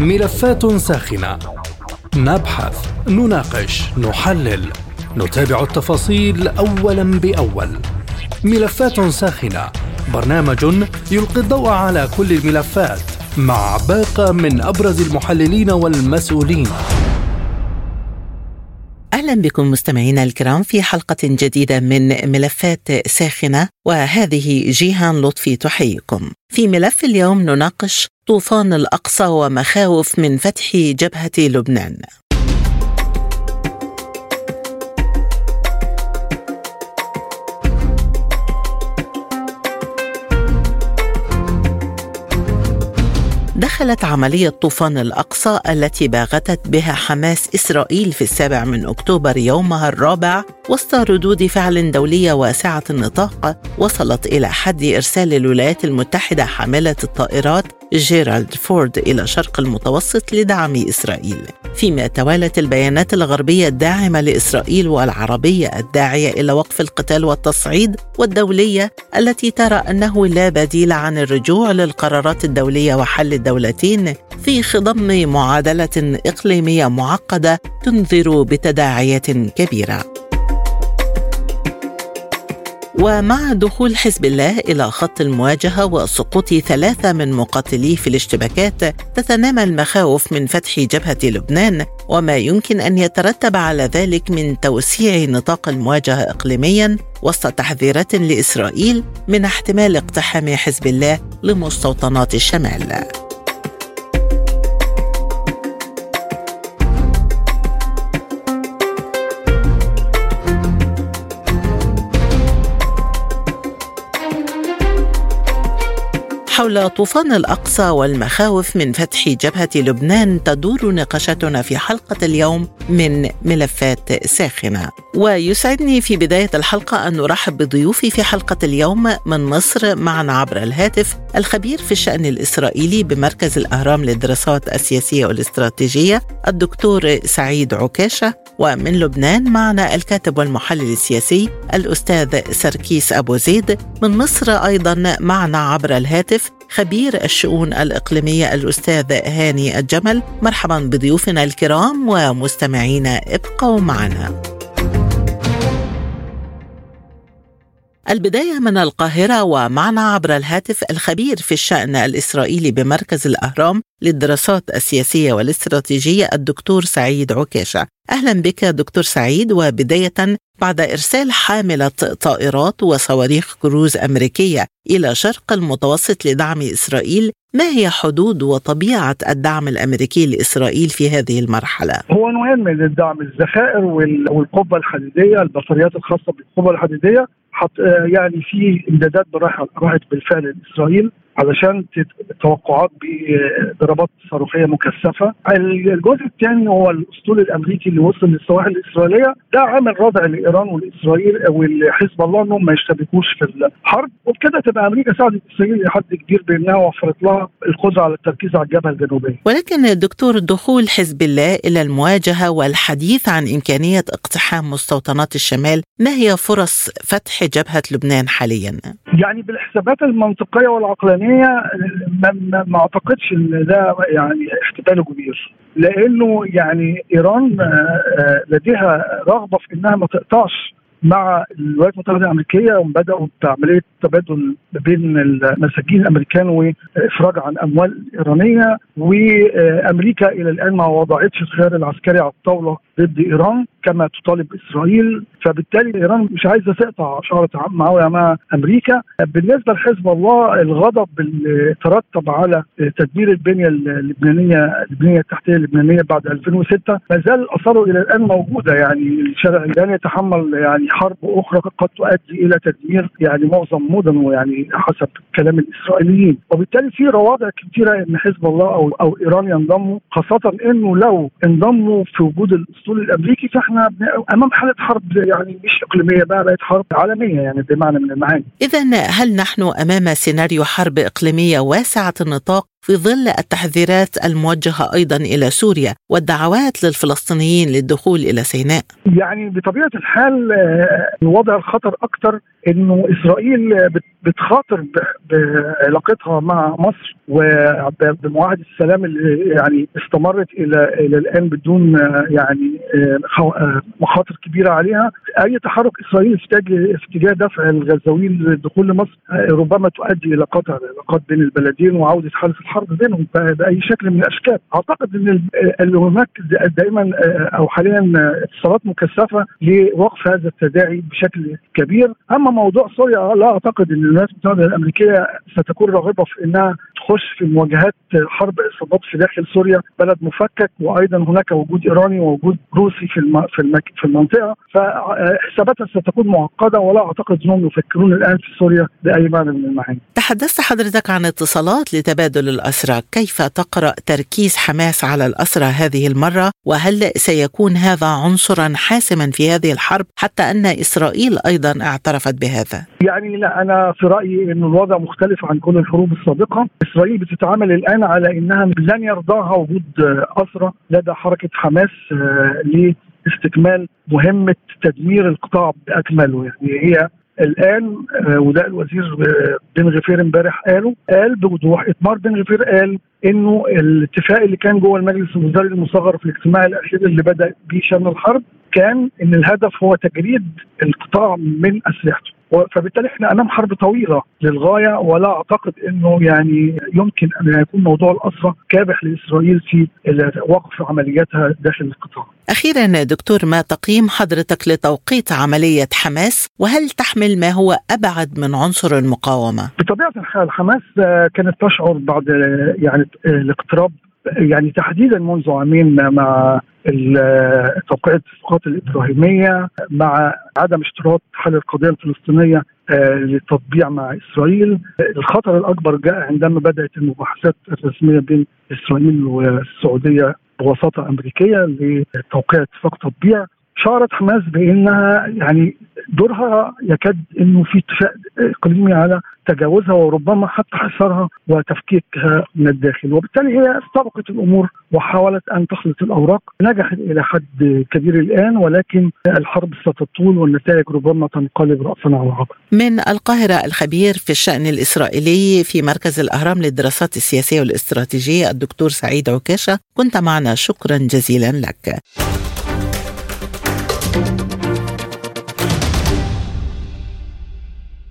ملفات ساخنة. نبحث نناقش نحلل. نتابع التفاصيل اولا بأول. ملفات ساخنة. برنامج يلقي الضوء على كل الملفات مع باقة من أبرز المحللين والمسؤولين. أهلا بكم مستمعينا الكرام في حلقة جديدة من ملفات ساخنة وهذه جيهان لطفي تحييكم. في ملف اليوم نناقش طوفان الأقصى ومخاوف من فتح جبهة لبنان. دخلت عملية طوفان الأقصى التي باغتت بها حماس إسرائيل في السابع من أكتوبر يومها الرابع وسط ردود فعل دولية واسعة النطاق وصلت إلى حد إرسال الولايات المتحدة حاملة الطائرات جيرالد فورد إلى شرق المتوسط لدعم إسرائيل. فيما توالت البيانات الغربية الداعمة لإسرائيل والعربية الداعية إلى وقف القتال والتصعيد والدولية التي ترى أنه لا بديل عن الرجوع للقرارات الدولية وحل الدولتين في خضم معادلة إقليمية معقدة تنذر بتداعيات كبيرة. ومع دخول حزب الله إلى خط المواجهة وسقوط ثلاثة من مقاتليه في الاشتباكات تتنامى المخاوف من فتح جبهة لبنان وما يمكن أن يترتب على ذلك من توسيع نطاق المواجهة إقليميا وسط تحذيرات لإسرائيل من احتمال اقتحام حزب الله لمستوطنات الشمال. حول طوفان الأقصى والمخاوف من فتح جبهة لبنان تدور نقاشاتنا في حلقة اليوم من ملفات ساخنة. ويسعدني في بداية الحلقة أن نرحب بضيوفي في حلقة اليوم من مصر معنا عبر الهاتف الخبير في الشأن الإسرائيلي بمركز الأهرام للدراسات السياسية والاستراتيجية الدكتور سعيد عكاشة ومن لبنان معنا الكاتب والمحلل السياسي الأستاذ سركيس أبو زيد. من مصر أيضا معنا عبر الهاتف خبير الشؤون الإقليمية الأستاذ هاني الجمل. مرحبا بضيوفنا الكرام ومستمعينا ابقوا معنا. البداية من القاهرة ومعنا عبر الهاتف الخبير في الشأن الإسرائيلي بمركز الأهرام للدراسات السياسية والاستراتيجية الدكتور سعيد عكاشة أهلا بك دكتور سعيد وبداية بعد إرسال حاملة طائرات وصواريخ كروز أمريكية إلى شرق المتوسط لدعم إسرائيل ما هي حدود وطبيعة الدعم الأمريكي لإسرائيل في هذه المرحلة؟ هو نوعين من الدعم الذخائر والقبة الحديدية البطاريات الخاصة بالقبة الحديدية حط يعني في امدادات راحت بالفعل لإسرائيل علشان توقعات بضربات صاروخية مكثفة. الجزء الثاني هو الأسطول الأمريكي اللي وصل للسواحل الإسرائيلية ده عامل ردع لإيران والإسرائيل والحزب الله إنهم ما يشتبكوش في الحرب وبكده تبقى أمريكا ساعدت إسرائيل إلى حد كبير بأنها وفرت لها القدرة على التركيز على الجبهه الجنوبيه. ولكن دكتور دخول حزب الله إلى المواجهة والحديث عن إمكانية اقتحام مستوطنات الشمال، ما هي فرص فتح جبهة لبنان حاليا؟ يعني بالحسابات المنطقية والعقلانية ما, ما أعتقدش إن ده يعني احتمال كبير لأنه يعني إيران لديها رغبة في إنها ما تقطعش مع الولايات المتحدة الأمريكية وبدأوا بعملية تبادل بين المساجين الأمريكان وإفراج عن أموال إيرانية وأمريكا إلى الآن ما وضعتش الخيار العسكري على الطاولة ضد إيران كما تطالب إسرائيل. فبالتالي إيران مش عايزة تقطع شعره معاويه مع أمريكا. بالنسبة لحزب الله الغضب اللي ترتب على تدمير البنية اللبنانية البنيه التحتية اللبنانية بعد 2006 ما زال اثاره إلى الآن موجودة. يعني الشارع اللبناني يتحمل يعني حرب أخرى قد تؤدي إلى تدمير يعني معظم مدنه يعني حسب كلام الإسرائيليين. وبالتالي في روادع كثيره إن حزب الله أو أو إيران ينضموا خاصة إنه لو انضموا في وجود الاسطول الأمريكي فإحنا أمام حالة حرب يعني مش إقليمية بقى بقت حرب عالمية يعني بمعنى من المعاني. اذا هل نحن أمام سيناريو حرب إقليمية واسعة النطاق في ظل التحذيرات الموجهة أيضا إلى سوريا والدعوات للفلسطينيين للدخول إلى سيناء؟ يعني بطبيعة الحال الوضع الخطر أكثر إنه إسرائيل بتخاطر بعلاقتها مع مصر وبمعاهده السلام اللي يعني استمرت إلى إلى الآن بدون يعني مخاطر كبيرة عليها أي تحرك اسرائيلي في اتجاه دفع الغزاويين للدخول لمصر ربما تؤدي إلى قطع العلاقات بين البلدين وعودة حاله الحرب بينهم بأي شكل من الأشكال. أعتقد إن هناك دائما أو حاليا اتصالات مكثفة لوقف هذا التداعي بشكل كبير. أما موضوع سوريا لا أعتقد إن الولايات المتحدة الأمريكية ستكون راغبه في إنها تخش في مواجهات حرب اصابات في داخل سوريا بلد مفكك وأيضا هناك وجود إيراني ووجود روسي في الم... في, المك... في المنطقة فحساباتها ستكون معقدة ولا أعتقد أنهم يفكرون الآن في سوريا بأي معنى من المعاني. تحدثت حضرتك عن اتصالات لتبادل الأسرى، كيف تقرأ تركيز حماس على الأسرى هذه المرة؟ وهل سيكون هذا عنصرا حاسما في هذه الحرب حتى أن إسرائيل أيضا اعترفت بهذا؟ يعني لا أنا في رأيي انه الوضع مختلف عن كل الحروب السابقة، إسرائيل بتتعامل الآن على إنها لن يرضاها وجود اسرى لدى حركة حماس لاستكمال مهمة تدمير القطاع بأكمله. يعني هي الآن وده الوزير بن غفير امبارح قاله قال بوضوح اتمار بن غفير قال إنه الاتفاق اللي كان جوه المجلس الوزاري المصغر في الاجتماع الأخير اللي بدأ بيه شان الحرب كان إن الهدف هو تجريد القطاع من أسلحته. فبالتالي إحنا امام حرب طويلة للغاية ولا أعتقد إنه يعني يمكن أن يكون موضوع الاسرى كابح لإسرائيل في وقف عملياتها داخل القطاع. أخيرا دكتور ما تقييم حضرتك لتوقيت عملية حماس وهل تحمل ما هو أبعد من عنصر المقاومة؟ بطبيعة الحال حماس كانت تشعر بعد يعني الاقتراب يعني تحديدا منذ عامين مع توقيع الاتفاقات الإبراهيمية مع عدم اشتراط حل القضية الفلسطينية للتطبيع مع إسرائيل. الخطر الأكبر جاء عندما بدأت المباحثات الرسمية بين إسرائيل والسعودية بوساطه أمريكية لتوقيع اتفاق تطبيع. شعرت حماس بأنها يعني دورها يكاد إنه في اتفاق إقليمي على تجاوزها وربما حتى حصارها وتفكيكها من الداخل وبالتالي هي استبقت الأمور وحاولت أن تخلط الأوراق نجحت إلى حد كبير الآن ولكن الحرب ستطول والنتائج ربما تنقلب راسا على عقب. من القاهرة الخبير في الشأن الإسرائيلي في مركز الأهرام للدراسات السياسية والإستراتيجية الدكتور سعيد عكاشة كنت معنا شكرا جزيلا لك.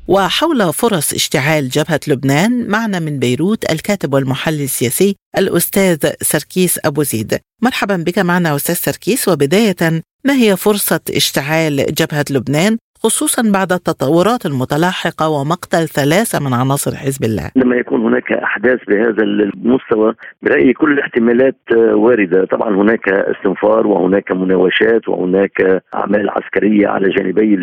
وحول فرص اشتعال جبهة لبنان معنا من بيروت الكاتب والمحلل السياسي الأستاذ سركيس أبو زيد. مرحبا بك معنا أستاذ سركيس. وبداية ما هي فرصة اشتعال جبهة لبنان خصوصا بعد التطورات المتلاحقة ومقتل ثلاثة من عناصر حزب الله. لما يكون هناك أحداث بهذا المستوى برأيي كل الاحتمالات واردة. طبعا هناك استنفار وهناك مناوشات وهناك أعمال عسكرية على جانبي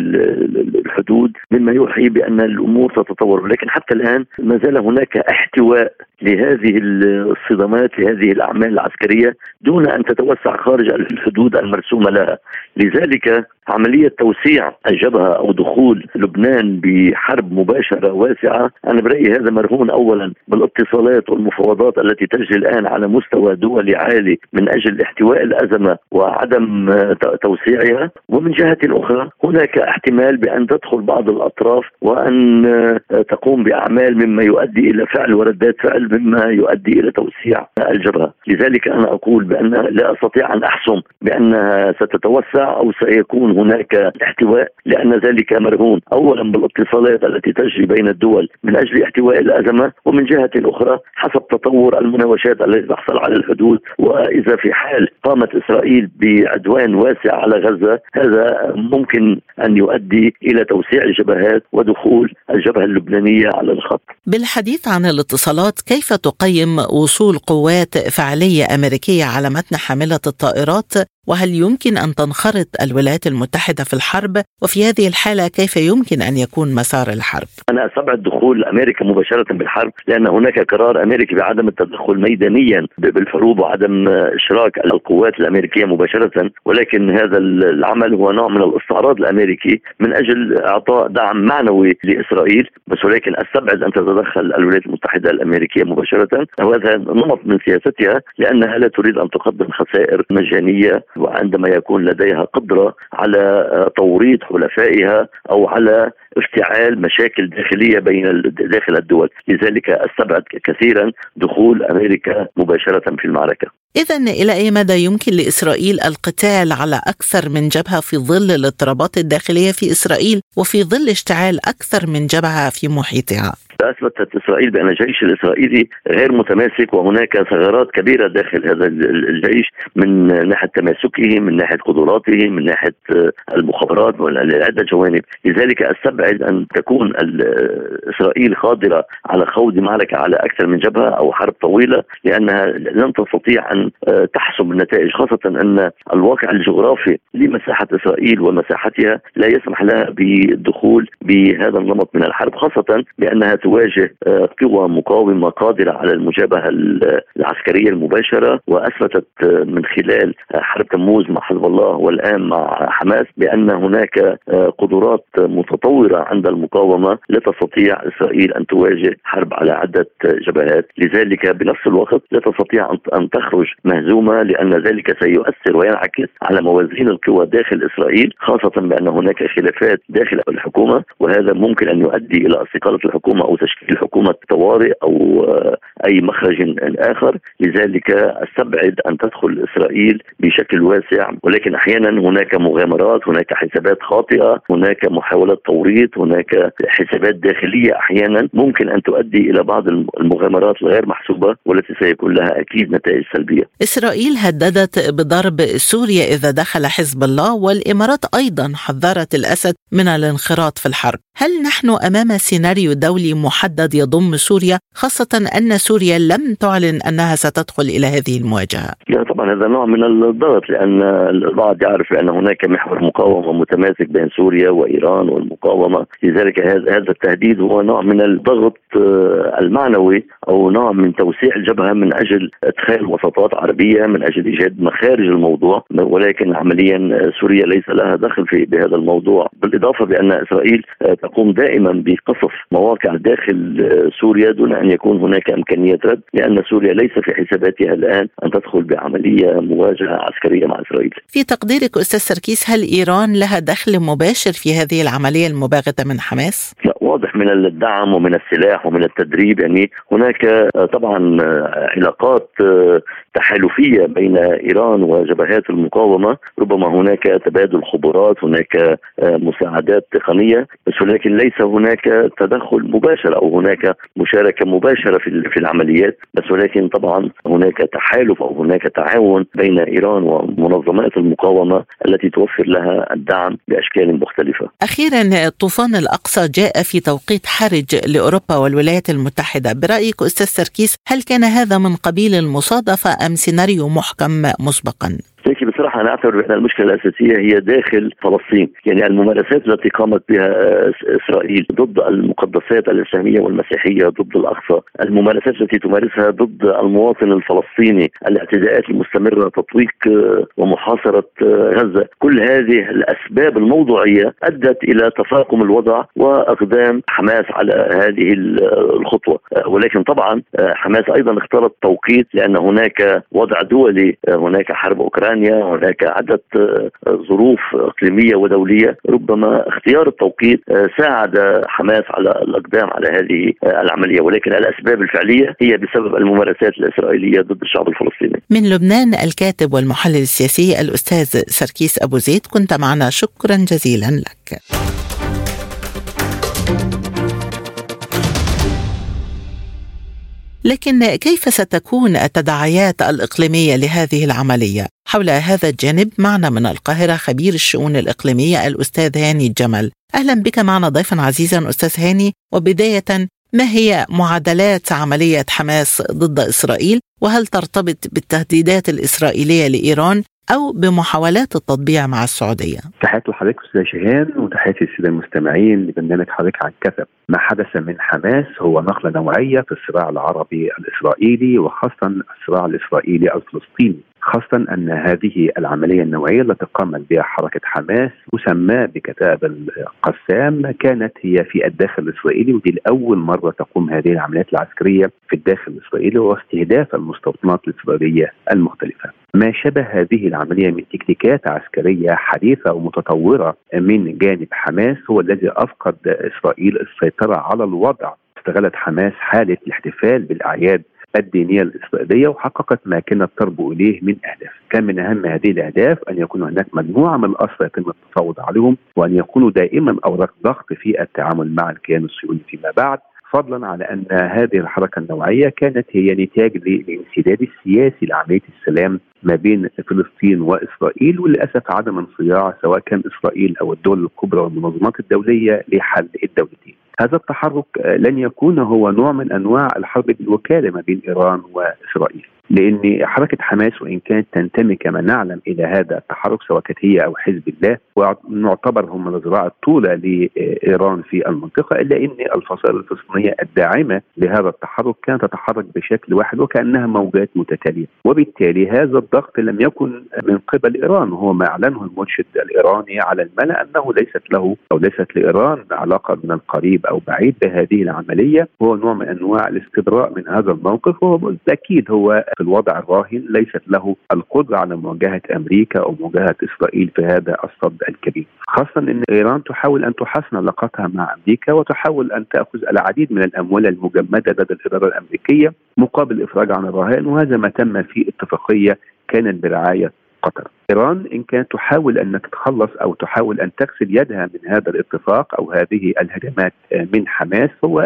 الحدود مما يوحي بأن الأمور تتطور لكن حتى الآن ما زال هناك احتواء لهذه الصدمات لهذه الأعمال العسكرية دون أن تتوسع خارج الحدود المرسومة لها. لذلك عملية توسيع الجبهة أو دخول لبنان بحرب مباشرة واسعة أنا برأيي هذا مرهون أولا بالاتصالات والمفاوضات التي تجري الآن على مستوى دولي عالي من أجل احتواء الأزمة وعدم توسيعها. ومن جهة أخرى هناك احتمال بأن تدخل بعض الأطراف وأن تقوم بأعمال مما يؤدي إلى فعل وردات فعل مما يؤدي إلى توسيع الجبهة. لذلك أنا أقول بأن لا أستطيع أن أحسم بأنها ستتوسع أو سيكون هناك احتواء لأن ذلك مرهون. أولا بالاتصالات التي تجري بين الدول من أجل احتواء الأزمة ومن جهة أخرى حسب تطور المناوشات التي تحصل على الحدود. وإذا في حال قامت إسرائيل بعدوان واسع على غزة هذا ممكن أن يؤدي إلى توسيع الجبهات ودخول الجبهة اللبنانية على الخط. بالحديث عن الاتصالات كيف تقيم وصول قوات فعلية أمريكية على متن حاملة الطائرات؟ وهل يمكن أن تنخرط الولايات المتحدة في الحرب وفي هذه الحالة كيف يمكن أن يكون مسار الحرب؟ أنا أستبعد دخول أمريكا مباشرة بالحرب لأن هناك قرار أمريكي بعدم التدخل ميدانيا بالحروب وعدم إشراك القوات الأمريكية مباشرة ولكن هذا العمل هو نوع من الاستعراض الأمريكي من أجل إعطاء دعم معنوي لإسرائيل بس ولكن أستبعد أن تتدخل الولايات المتحدة الأمريكية مباشرة وهذا نمط من سياستها لأنها لا تريد أن تقدم خسائر مجانية وعندما يكون لديها قدرة على توريط حلفائها أو على افتعال مشاكل داخلية بين داخل الدول، لذلك استبعد كثيرا دخول أمريكا مباشرة في المعركة. إذا إلى أي مدى يمكن لإسرائيل القتال على أكثر من جبهة في ظل الاضطرابات الداخلية في إسرائيل وفي ظل اشتعال أكثر من جبهة في محيطها؟ أثبتت إسرائيل بأن الجيش الإسرائيلي غير متماسك وهناك ثغرات كبيرة داخل هذا الجيش من ناحية تماسكه من ناحية قدراته من ناحية المخابرات لعده جوانب. لذلك أستبعد أن تكون إسرائيل قادره على خوض معركة على أكثر من جبهة أو حرب طويلة لأنها لن تستطيع أن تحسم النتائج خاصة أن الواقع الجغرافي لمساحة إسرائيل ومساحتها لا يسمح لها بالدخول بهذا النمط من الحرب خاصة بأنها تواجه آه، قوى مقاومة قادرة على المجابهة العسكرية المباشرة وأثبتت آه، من خلال آه، حرب تموز مع حزب الله والآن مع حماس بأن هناك قدرات متطورة عند المقاومة لا تستطيع إسرائيل أن تواجه حرب على عدة جبهات، لذلك بنفس الوقت لا تستطيع أن تخرج مهزومة لأن ذلك سيؤثر وينعكس على موازين القوى داخل إسرائيل خاصة بأن هناك خلافات داخل الحكومة وهذا ممكن أن يؤدي إلى استقالة الحكومة أو تشكيل حكومة طوارئ أو آه، أي مخرج آخر لذلك أستبعد أن تدخل إسرائيل بشكل واسع ولكن أحيانا هناك مغامرات هناك حسابات خاطئة هناك محاولات توريط هناك حسابات داخلية أحيانا ممكن أن تؤدي إلى بعض المغامرات الغير محسوبة والتي سيكون لها أكيد نتائج سلبية. إسرائيل هددت بضرب سوريا إذا دخل حزب الله والإمارات أيضا حذرت الأسد من الانخراط في الحرب. هل نحن أمام سيناريو دولي محدد يضم سوريا خاصة أن سوريا لم تعلن أنها ستدخل إلى هذه المواجهة. لا طبعا هذا نوع من الضغط لأن البعض يعرف بأن هناك محور مقاومة متماسك بين سوريا وإيران والمقاومة. لذلك هذا التهديد هو نوع من الضغط آه، المعنوي أو نوع من توسيع الجبهة من أجل إدخال وسطات عربية من أجل إيجاد مخارج الموضوع. ولكن عمليا سوريا ليس لها دخل في بهذا الموضوع. بالإضافة بأن إسرائيل آه، تقوم دائما بقصف مواقع داخل سوريا دون أن يكون هناك إمكانية رد لأن سوريا ليس في حساباتها الآن أن تدخل بعملية مواجهة عسكرية مع إسرائيل. في تقديرك أستاذ سركيس هل إيران لها دخل مباشر في هذه العملية المباغتة من حماس؟ لا واضح من الدعم ومن السلاح ومن التدريب يعني هناك طبعا علاقات تحالفية بين إيران وجبهات المقاومة. ربما هناك تبادل خبرات هناك مساعدات تقنية بس ولكن ليس هناك تدخل مباشر أو هناك مشاركة مباشرة في في العمليات. بس ولكن طبعا هناك تحالف أو هناك تعاون بين إيران ومنظمات المقاومة التي توفر لها الدعم بأشكال مختلفة. أخيرا طوفان الأقصى جاء في توقيت حرج لأوروبا والولايات المتحدة، برأيك أستاذ سركيس هل كان هذا من قبيل المصادفة أم سيناريو محكم مسبقا؟ بصراحه أنا أعتبر بان المشكلة الأساسية هي داخل فلسطين، يعني الممارسات التي قامت بها آه، إسرائيل ضد المقدسات الإسلامية والمسيحية ضد الأقصى، الممارسات التي تمارسها ضد المواطن الفلسطيني، الاعتداءات المستمرة، تطويق آه، ومحاصرة آه، غزة، كل هذه الأسباب الموضوعية أدت إلى تفاقم الوضع وأقدام حماس على هذه الخطوة، ولكن طبعا حماس أيضا اختارت توقيت لأن هناك وضع دولي، هناك حرب أوكرانيا هناك عدة آه، ظروف إقليمية ودولية ربما اختيار التوقيت آه، ساعد حماس على الأقدام على هذه آه، العملية ولكن الأسباب الفعلية هي بسبب الممارسات الإسرائيلية ضد الشعب الفلسطيني. من لبنان الكاتب والمحلل السياسي الأستاذ سركيس أبو زيد كنت معنا شكرا جزيلا لك. لكن كيف ستكون التداعيات الإقليمية لهذه العملية؟ حول هذا الجانب معنا من القاهرة خبير الشؤون الإقليمية الأستاذ هاني الجمل. أهلا بك معنا ضيفا عزيزا أستاذ هاني وبداية ما هي معادلات عملية حماس ضد إسرائيل وهل ترتبط بالتهديدات الإسرائيلية لإيران أو بمحاولات التطبيع مع السعودية. تحياتي لحضرتك أستاذ شيهان وتحياتي للسادة المستمعين لبرنامج حضرتك عن كثب ما حدث من حماس هو نقلة نوعية في الصراع العربي الإسرائيلي وخاصة الصراع الإسرائيلي الفلسطيني. خاصة أن هذه العملية النوعية التي قامت بها حركة حماس مسماة بكتاب القسام كانت هي في الداخل الإسرائيلي ودي لأول مرة تقوم هذه العمليات العسكرية في الداخل الإسرائيلي واستهداف المستوطنات الإسرائيلية المختلفة. ما شبه هذه العملية من تكتيكات عسكرية حديثة ومتطورة من جانب حماس هو الذي أفقد إسرائيل السيطرة على الوضع. استغلت حماس حالة الاحتفال بالأعياد الدينية الإسرائيلية وحققت ما كانت تربو إليه من أهداف كان من أهم هذه الأهداف أن يكون هناك مجموعة من الأسرى يتم التفاوض عليهم وأن يكونوا دائما أوراق ضغط في التعامل مع الكيان الصهيوني فيما بعد فضلا على أن هذه الحركة النوعية كانت هي نتاج للانسداد السياسي لعملية السلام ما بين فلسطين وإسرائيل وللأسف عدم انصياع سواء كان إسرائيل أو الدول الكبرى والمنظمات الدولية لحل الدولتين. هذا التحرك لن يكون هو نوع من أنواع الحرب بالوكاله ما بين إيران وإسرائيل. لأن حركة حماس وإن كانت تنتمي كما نعلم إلى هذا التحرك سواء كانت هي أو حزب الله ونعتبر هم الذراع الطولى لإيران في المنطقة إلا إن الفصائل الفلسطينية الداعمة لهذا التحرك كانت تتحرك بشكل واحد وكأنها موجات متتالية. وبالتالي هذا الضغط لم يكن من قبل إيران وهو ما أعلنه المرشد الإيراني على الملأ أنه ليست له أو ليست لإيران علاقة من القريب أو بعيد بهذه العملية. هو نوع من أنواع الاستبراء من هذا الموقف وهو بالتاكيد هو في الوضع الراهن ليست له القدرة على مواجهة أمريكا أو مواجهة إسرائيل في هذا الصد الكبير. خاصة إن إيران تحاول أن تحسن علاقتها مع أمريكا وتحاول أن تأخذ العديد من الأموال المجمدة لدى الإدارة الأمريكية مقابل الافراج عن الرهائن وهذا ما تم في اتفاقية كانت برعاية قطر. ايران إن كانت تحاول أن تتخلص أو تحاول أن تغسل يدها من هذا الاتفاق أو هذه الهجمات من حماس هو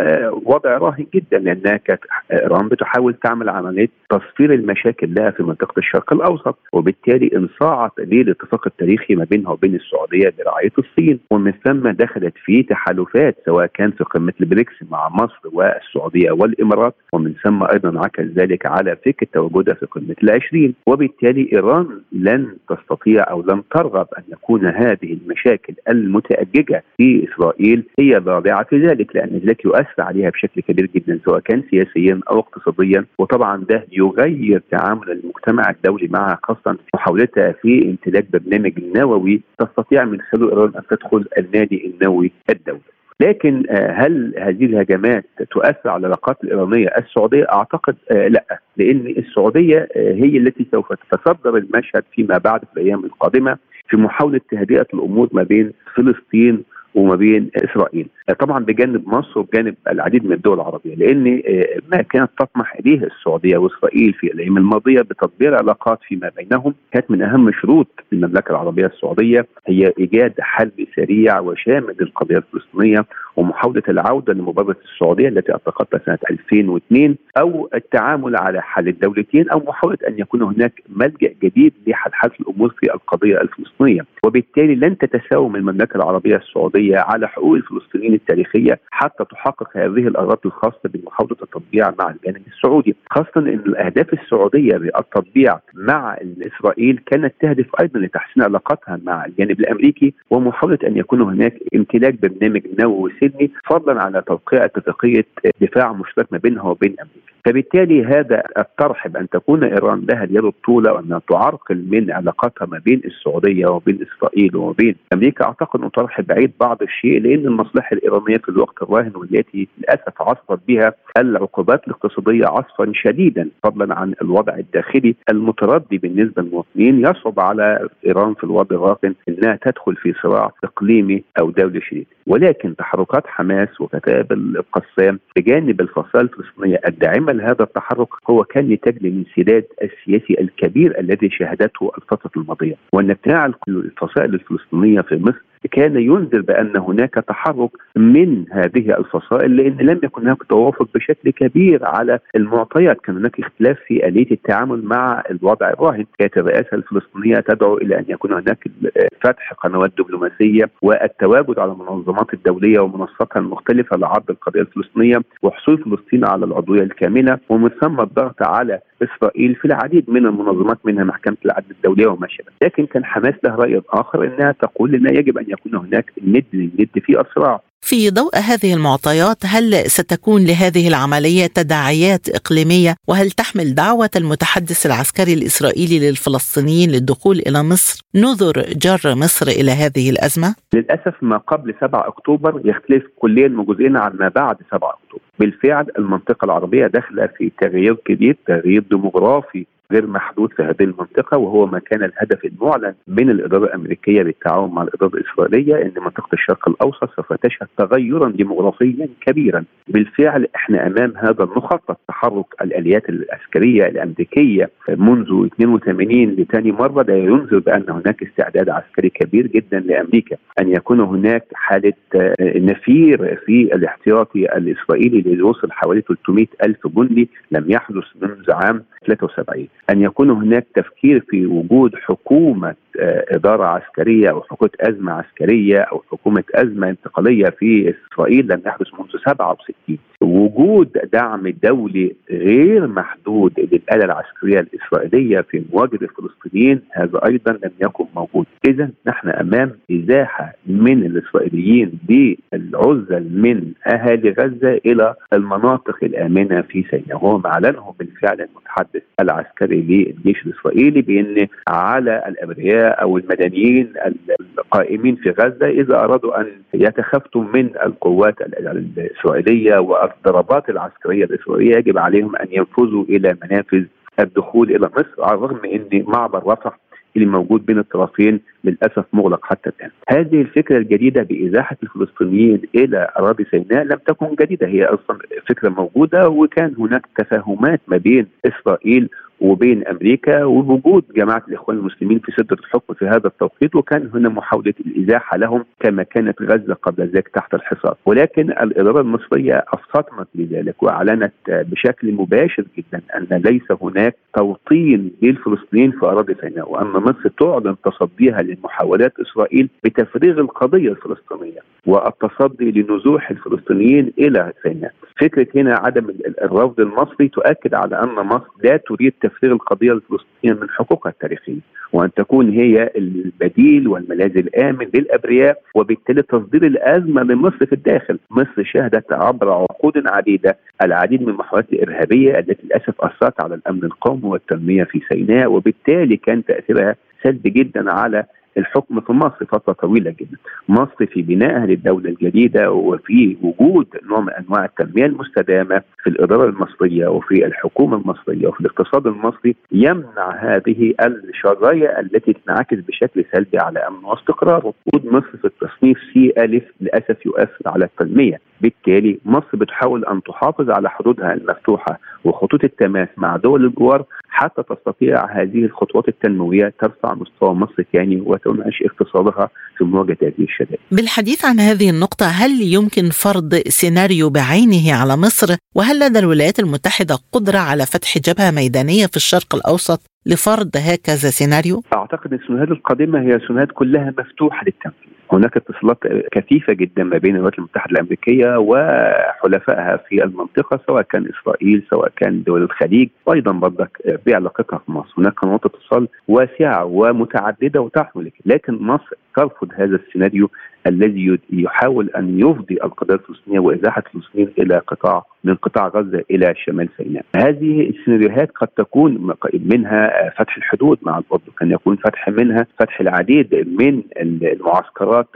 وضع راهن جدا لأنها كانت ايران بتحاول تعمل عملية تصفير المشاكل لها في منطقة الشرق الأوسط وبالتالي انصاعت للاتفاق التاريخي ما بينها وبين السعودية برعايه الصين ومن ثم دخلت في تحالفات سواء كان في قمة البريكس مع مصر والسعودية والإمارات ومن ثم أيضا انعكس ذلك على فكرة تواجدها في قمة العشرين وبالتالي إيران لن تستطيع أو لن ترغب أن يكون هذه المشاكل المتأججة في إسرائيل هي ضارعة في ذلك لأن ذلك يؤثر عليها بشكل كبير جدا سواء كان سياسيا أو اقتصاديا وطبعا ده يغير تعامل المجتمع الدولي معها خاصة محاولتها في امتلاك برنامج نووي تستطيع من خلاله إيران أن تدخل النادي النووي الدولي. لكن هل هذه الهجمات تؤثر على العلاقات الإيرانية السعودية؟ أعتقد لا، لأن السعودية هي التي سوف تتصدر المشهد فيما بعد في الأيام القادمة في محاولة تهدئة الأمور ما بين فلسطين وما بين إسرائيل. طبعا بجانب مصر وبجانب العديد من الدول العربية لأن ما كانت تطمح إليه السعودية وإسرائيل في الأيام الماضية بتطبيع علاقات فيما بينهم كانت من أهم شروط المملكة العربية السعودية هي إيجاد حل سريع وشامل للقضية الفلسطينية ومحاولة العودة لمبادرة السعودية التي أطلقتها سنة 2002 أو التعامل على حل الدولتين أو محاولة أن يكون هناك ملجأ جديد لحل الأمور في القضية الفلسطينية. وبالتالي لن تتساوم المملكة العربية السعودية على حقوق الفلسطينيين التاريخية حتى تحقق هذه الاغراض الخاصة بمحاولة التطبيع مع الجانب السعودي خاصة إن الأهداف السعودية بالتطبيع مع إسرائيل كانت تهدف أيضا لتحسين علاقتها مع الجانب الأمريكي ومحاولة أن يكون هناك امتلاك برنامج نووي سلمي فضلا على توقيع اتفاقيه دفاع مشترك ما بينها وبين أمريكا. فبالتالي هذا الطرح بأن تكون إيران لها اليد الطولى وانها تعرقل من علاقاتها ما بين السعودية وبين إسرائيل وبين أمريكا أعتقد انه طرح بعيد بعض الشيء لأن المصلحة الإيرانية في الوقت الراهن والتي للأسف عصفت بها العقوبات الاقتصادية عصفا شديدا فضلا عن الوضع الداخلي المتردي بالنسبة للمواطنين. يصعب على إيران في الوضع الراهن إنها تدخل في صراع إقليمي أو دولي شديد. ولكن تحركات حماس وكتائب القسام بجانب الفصائل الفلسطينية. الداعمه لهذا التحرك هو كان نتاج للانسداد السياسي الكبير الذي شهدته الفترة الماضية. وان ابتلاع الفصائل الفلسطينية في مصر كان ينذر بأن هناك تحرك من هذه الفصائل لأن لم يكن هناك توافق بشكل كبير على المعطيات، كان هناك اختلاف في آلية التعامل مع الوضع. الراهن، كانت الرئاسة الفلسطينية تدعو إلى أن يكون هناك فتح قنوات دبلوماسية والتواجد على المنظمات الدولية ومنصاتها المختلفة لعرض القضية الفلسطينية وحصول فلسطين على العضوية الكاملة ومن ثم الضغط على إسرائيل في العديد من المنظمات منها محكمة العدل الدولية وما شابه، لكن كان حماس له رأي آخر إنها تقول ان يجب أن يكون هناك الند للند في الصراع. في ضوء هذه المعطيات هل ستكون لهذه العملية تداعيات إقليمية وهل تحمل دعوة المتحدث العسكري الإسرائيلي للفلسطينيين للدخول إلى مصر نذر جر مصر إلى هذه الأزمة؟ للأسف ما قبل 7 أكتوبر يختلف كليا وجزئيا عن ما بعد 7 أكتوبر. بالفعل المنطقة العربية داخلة في تغيير كبير، تغيير ديموغرافي غير محدود في هذه المنطقة وهو ما كان الهدف المعلن من الإدارة الأمريكية بالتعاون مع الإدارة الإسرائيلية أن منطقة الشرق الأوسط سوف تشهد تغيرا ديموغرافيا كبيرا. بالفعل إحنا أمام هذا المخطط تحرك الآليات العسكرية الأمريكية منذ 82 لثاني مرة. ده ينذر بأن هناك استعداد عسكري كبير جدا لأمريكا. أن يكون هناك حالة نفير في الاحتياطي الإسرائيلي اللي يوصل حوالي 300 ألف جندي لم يحدث منذ عام 73 أن يكون هناك تفكير في وجود حكومة آه، إدارة عسكرية أو حكومة أزمة عسكرية أو حكومة أزمة انتقالية في إسرائيل لم يحدث منذ 67 وجود دعم دولي غير محدود للآلة العسكرية الإسرائيلية في مواجهة الفلسطينيين هذا أيضا لم يكن موجود، اذا نحن أمام إزاحة من الإسرائيليين بالعزل من اهالي غزة إلى المناطق الآمنة في سيناء، وهو ما أعلنه بالفعل المتحدث العسكري للجيش الإسرائيلي بإن على الأبرياء أو المدنيين القائمين في غزة إذا أرادوا أن يتخفتوا من القوات الإسرائيلية والضربات العسكرية الإسرائيلية يجب عليهم أن ينفذوا إلى منافذ الدخول إلى مصر على الرغم إن معبر رفح اللي موجود بين الطرفين للأسف مغلق حتى الآن. هذه الفكرة الجديدة بإزاحة الفلسطينيين إلى أراضي سيناء لم تكن جديدة. هي أصلا فكرة موجودة وكان هناك تفاهمات ما بين إسرائيل وبين أمريكا ووجود جماعة الإخوان المسلمين في سده الحكم في هذا التوقيت وكان هنا محاولة الإزاحة لهم كما كانت غزة قبل ذلك تحت الحصار. ولكن الإدارة المصرية اصطدمت بذلك وأعلنت بشكل مباشر جدا أن ليس هناك توطين للفلسطينيين في أراضي سيناء وأن مصر تعلن تصديها لمحاولات إسرائيل بتفريغ القضية الفلسطينية والتصدي لنزوح الفلسطينيين إلى سيناء. فكرة هنا عدم الرفض المصري تؤكد على أن مصر لا تريد تفريغ القضية الفلسطينية من حقوقها التاريخية وأن تكون هي البديل والملاذ الآمن للأبرياء وبالتالي تصدير الأزمة لمصر في الداخل، مصر شهدت عبر عقود عديدة العديد من المحاولات الإرهابية التي للأسف أثرت على الأمن القومي والتنمية في سيناء وبالتالي كان تأثيرها سلبي جدا على الحكم في مصر فترة طويلة جدا. مصر في بنائها للدولة الجديدة وفي وجود نوع من أنواع التنمية المستدامة في الإدارة المصرية وفي الحكومة المصرية وفي الاقتصاد المصري يمنع هذه الشرايع التي تنعكس بشكل سلبي على امن واستقرار. وجود مصر في التصنيف سي ألف للأسف يؤثر على التنمية. بالتالي مصر بتحاول أن تحافظ على حدودها المفتوحة وخطوط التماس مع دول الجوار حتى تستطيع هذه الخطوات التنموية ترفع مستوى مصر ثاني وتنعش اقتصادها في مواجهة هذه الشدائد. بالحديث عن هذه النقطة هل يمكن فرض سيناريو بعينه على مصر وهل لدى الولايات المتحدة قدرة على فتح جبهة ميدانية في الشرق الأوسط لفرض هكذا سيناريو؟ أعتقد السيناريوهات القادمة هي سيناريوهات كلها مفتوحة للتنفيذ. هناك اتصالات كثيفة جدا ما بين الولايات المتحدة الأمريكية وحلفائها في المنطقة سواء كان إسرائيل سواء كان دول الخليج وأيضا برضك بعلاقتها في مصر، هناك قنوات اتصال واسعة ومتعددة وتحمل لكن مصر ترفض هذا السيناريو الذي يحاول أن يفضي القضية الفلسطينية وإزاحة الفلسطينيين إلى قطاع من قطاع غزة إلى شمال سيناء. هذه السيناريوهات قد تكون منها فتح الحدود مع الاردن، كان يكون فتح منها فتح العديد من المعسكرات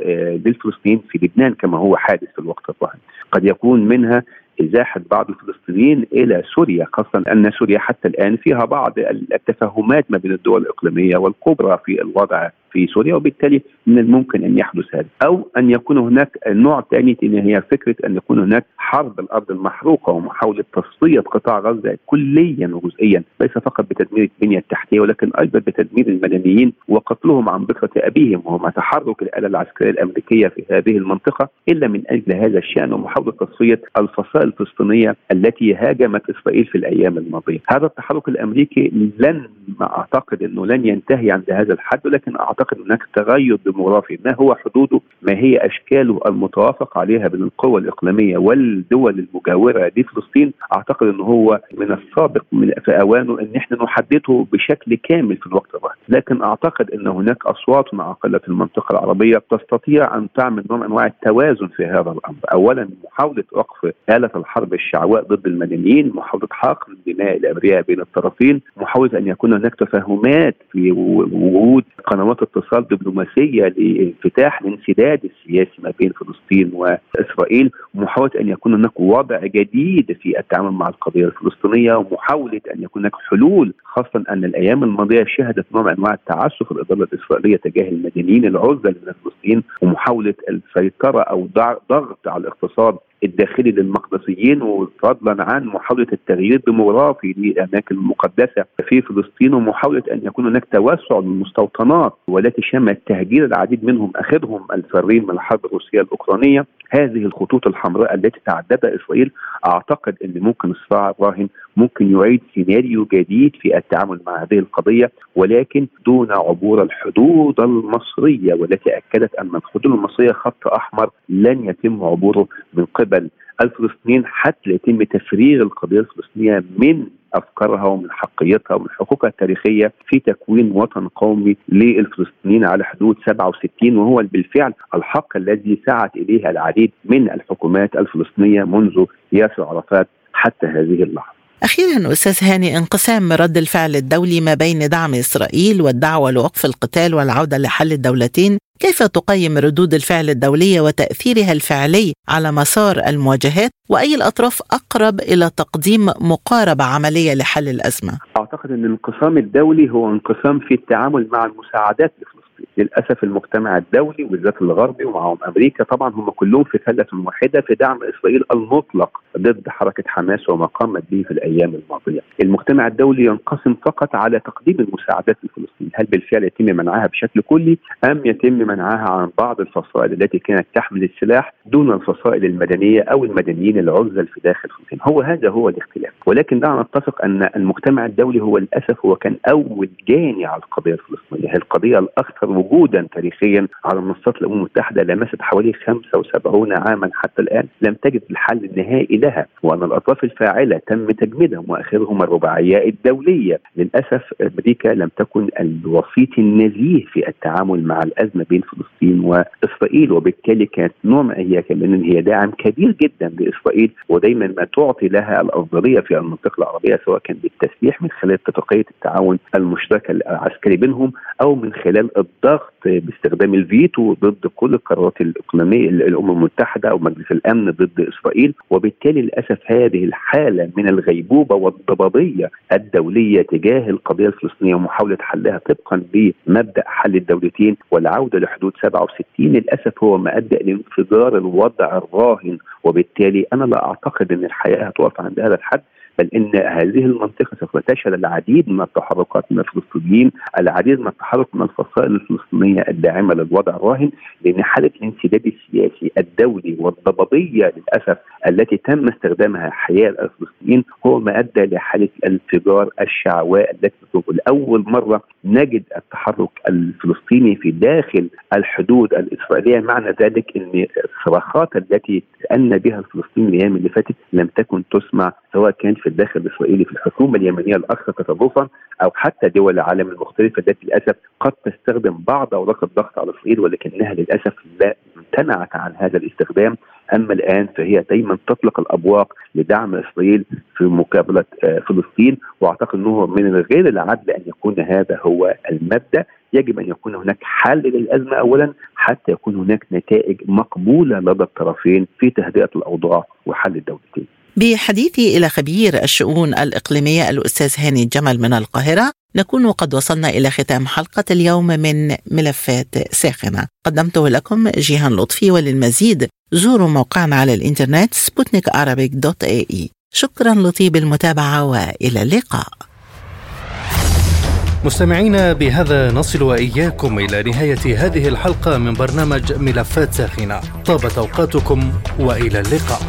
للفلسطينيين في لبنان كما هو حادث في الوقت الراهن. قد يكون منها إزاحة بعض الفلسطينيين إلى سوريا خاصة أن سوريا حتى الآن فيها بعض التفاهمات ما بين الدول الإقليمية والكبرى في الوضع في سوريا وبالتالي من الممكن أن يحدث هذا أو أن يكون هناك نوع ثاني هي فكرة أن يكون هناك حرب الأرض المحروقة ومحاولة تصفية قطاع غزة كليا وجزئيا ليس فقط بتدمير البنية التحتية ولكن أيضا بتدمير المدنيين وقتلهم عن بكرة أبيهم وهو تحرك الآلة العسكرية الأمريكية في هذه المنطقة إلا من أجل هذا الشأن ومحاولة تصفية الفصائل الفلسطينية التي هاجمت إسرائيل في الأيام الماضية. هذا التحرك الأمريكي لن أعتقد إنه لن ينتهي عند هذا الحد ولكن أعتقد هناك تغير ديموغرافي. ما هو حدوده؟ ما هي أشكاله المتوافق عليها بين القوى الإقليمية والدول المجاورة لفلسطين أعتقد انه هو من السابق من في أوانه إن إحنا نحدده بشكل كامل في الوقت الراهن لكن أعتقد إن هناك أصوات معقله في المنطقة العربية تستطيع أن تعمل نوع من أنواع التوازن في هذا الأمر. اولا محاولة وقف آلة الحرب الشعواء ضد المدنيين محاولة حقن الدماء الابرياء بين الطرفين محاولة أن يكون هناك تفاهمات في وجود قنوات اتصال دبلوماسية لانفتاح الانسداد السياسي ما بين فلسطين وإسرائيل ومحاوله أن يكون هناك وضع جديد في التعامل مع القضية الفلسطينية ومحاولة أن يكون هناك حلول خاصة أن الأيام الماضية شهدت نوع من انواع التعسف الإدارة الإسرائيلية تجاه المدنيين العزل من فلسطين ومحاولة السيطرة أو ضغط على الاقتصاد الداخلي للمقدسيين وفضلا عن محاولة التغيير الديموغرافي للأماكن المقدسة في فلسطين ومحاولة أن يكون هناك توسع للمستوطنات والتي شملت تهجير العديد منهم أخذهم الفارين من الحرب الروسية الأوكرانية. هذه الخطوط الحمراء التي تعددها إسرائيل أعتقد أن ممكن الصراع الراهن ممكن يعيد سيناريو جديد في التعامل مع هذه القضية ولكن دون عبور الحدود المصرية والتي أكدت أن الحدود المصرية خط أحمر لن يتم عبوره من قبل. الفلسطينيين حتى يتم تفريغ القضية الفلسطينية من أفكارها ومن حقيتها ومن حقوقها التاريخية في تكوين وطن قومي للفلسطينيين على حدود 67 وهو بالفعل الحق الذي سعت إليه العديد من الحكومات الفلسطينية منذ ياسر عرفات حتى هذه اللحظة. أخيرا أستاذ هاني انقسام رد الفعل الدولي ما بين دعم إسرائيل والدعوة لوقف القتال والعودة لحل الدولتين كيف تقيم ردود الفعل الدولية وتأثيرها الفعلي على مسار المواجهات وأي الأطراف أقرب إلى تقديم مقاربة عملية لحل الأزمة؟ أعتقد أن الانقسام الدولي هو انقسام في التعامل مع المساعدات لفلسطين للأسف المجتمع الدولي وبالذات الغربي ومعهم أمريكا طبعا هم كلهم في فله واحدة في دعم إسرائيل المطلق ضد حركة حماس وما قامت به في الأيام الماضية. المجتمع الدولي ينقسم فقط على تقديم المساعدات لفلسطين، هل بالفعل يتم منعها بشكل كلي أم يتم منعها عن بعض الفصائل التي كانت تحمل السلاح دون الفصائل المدنية أو المدنيين العزل في داخل فلسطين، هو هذا هو الاختلاف، ولكن دعنا نتفق أن المجتمع الدولي هو للأسف هو كان أول جاني على القضية الفلسطينية، هي القضية الأكثر وجودا تاريخيا على منصات الأمم المتحدة لمست حوالي 75 عاما حتى الآن لم تجد الحل النهائي لها وأن الأطراف الفاعلة تم تجميدهم واخرهم الرباعية الدولية. للأسف أمريكا لم تكن الوسيط النزيه في التعامل مع الأزمة بين فلسطين وإسرائيل. وبالتالي كانت نوع هي كمان هي داعم كبير جدا لإسرائيل ودايما ما تعطي لها الأفضلية في المنطقة العربية سواء كان بالتسليح من خلال اتفاقيه التعاون المشتركه العسكري بينهم أو من خلال الضغط باستخدام الفيتو ضد كل القرارات الإقليمية الأمم المتحدة أو مجلس الأمن ضد إسرائيل. وبالتالي للأسف هذه الحالة من الغيبوبة والضبابية الدولية تجاه القضية الفلسطينية ومحاولة حلها. طبقا بمبدا حل الدولتين والعودة لحدود 67 للأسف هو ما أدى إلى انفجار الوضع الراهن وبالتالي أنا لا أعتقد إن الحياة هتقف عند هذا الحد. بل إن هذه المنطقة سوف تشهد العديد من التحركات من الفلسطينيين، العديد من التحرك من الفصائل الفلسطينية الداعمة للوضع الراهن لأن حاله الانسداد السياسي الدولي والضبابية للأسف التي تم استخدامها حيال الفلسطينيين هو ما أدى لحالة الانفجار الشعواء التي لأول مرة نجد التحرك الفلسطيني في داخل الحدود الإسرائيلية. معنى ذلك إن الصراخات التي تأنى بها الفلسطينيين الأيام اللي فاتت لم تكن تسمع سواء كان في الداخل الإسرائيلي في الحكومة اليمنية الاكثر تطرفا أو حتى دول العالم المختلفة التي للأسف قد تستخدم بعض أوراق الضغط على اسرائيل ولكنها للأسف لا امتنعت عن هذا الاستخدام أما الآن فهي دايما تطلق الأبواق لدعم إسرائيل في مقابلة آه، فلسطين وأعتقد إنه من غير العدل أن يكون هذا هو المبدأ يجب أن يكون هناك حل للأزمة اولا حتى يكون هناك نتائج مقبولة لدى الطرفين في تهدئة الأوضاع وحل الدولتين. بحديثي إلى خبير الشؤون الإقليمية الأستاذ هاني جمل من القاهرة. نكون قد وصلنا إلى ختام حلقة اليوم من ملفات ساخنة. قدمته لكم جيهان لطفي وللمزيد. زوروا موقعنا على الإنترنت سبوتنيك dot ae. شكرا لطيب المتابعة وإلى اللقاء. مستمعينا بهذا نصل وإياكم إلى نهاية هذه الحلقة من برنامج ملفات ساخنة. طابت أوقاتكم وإلى اللقاء.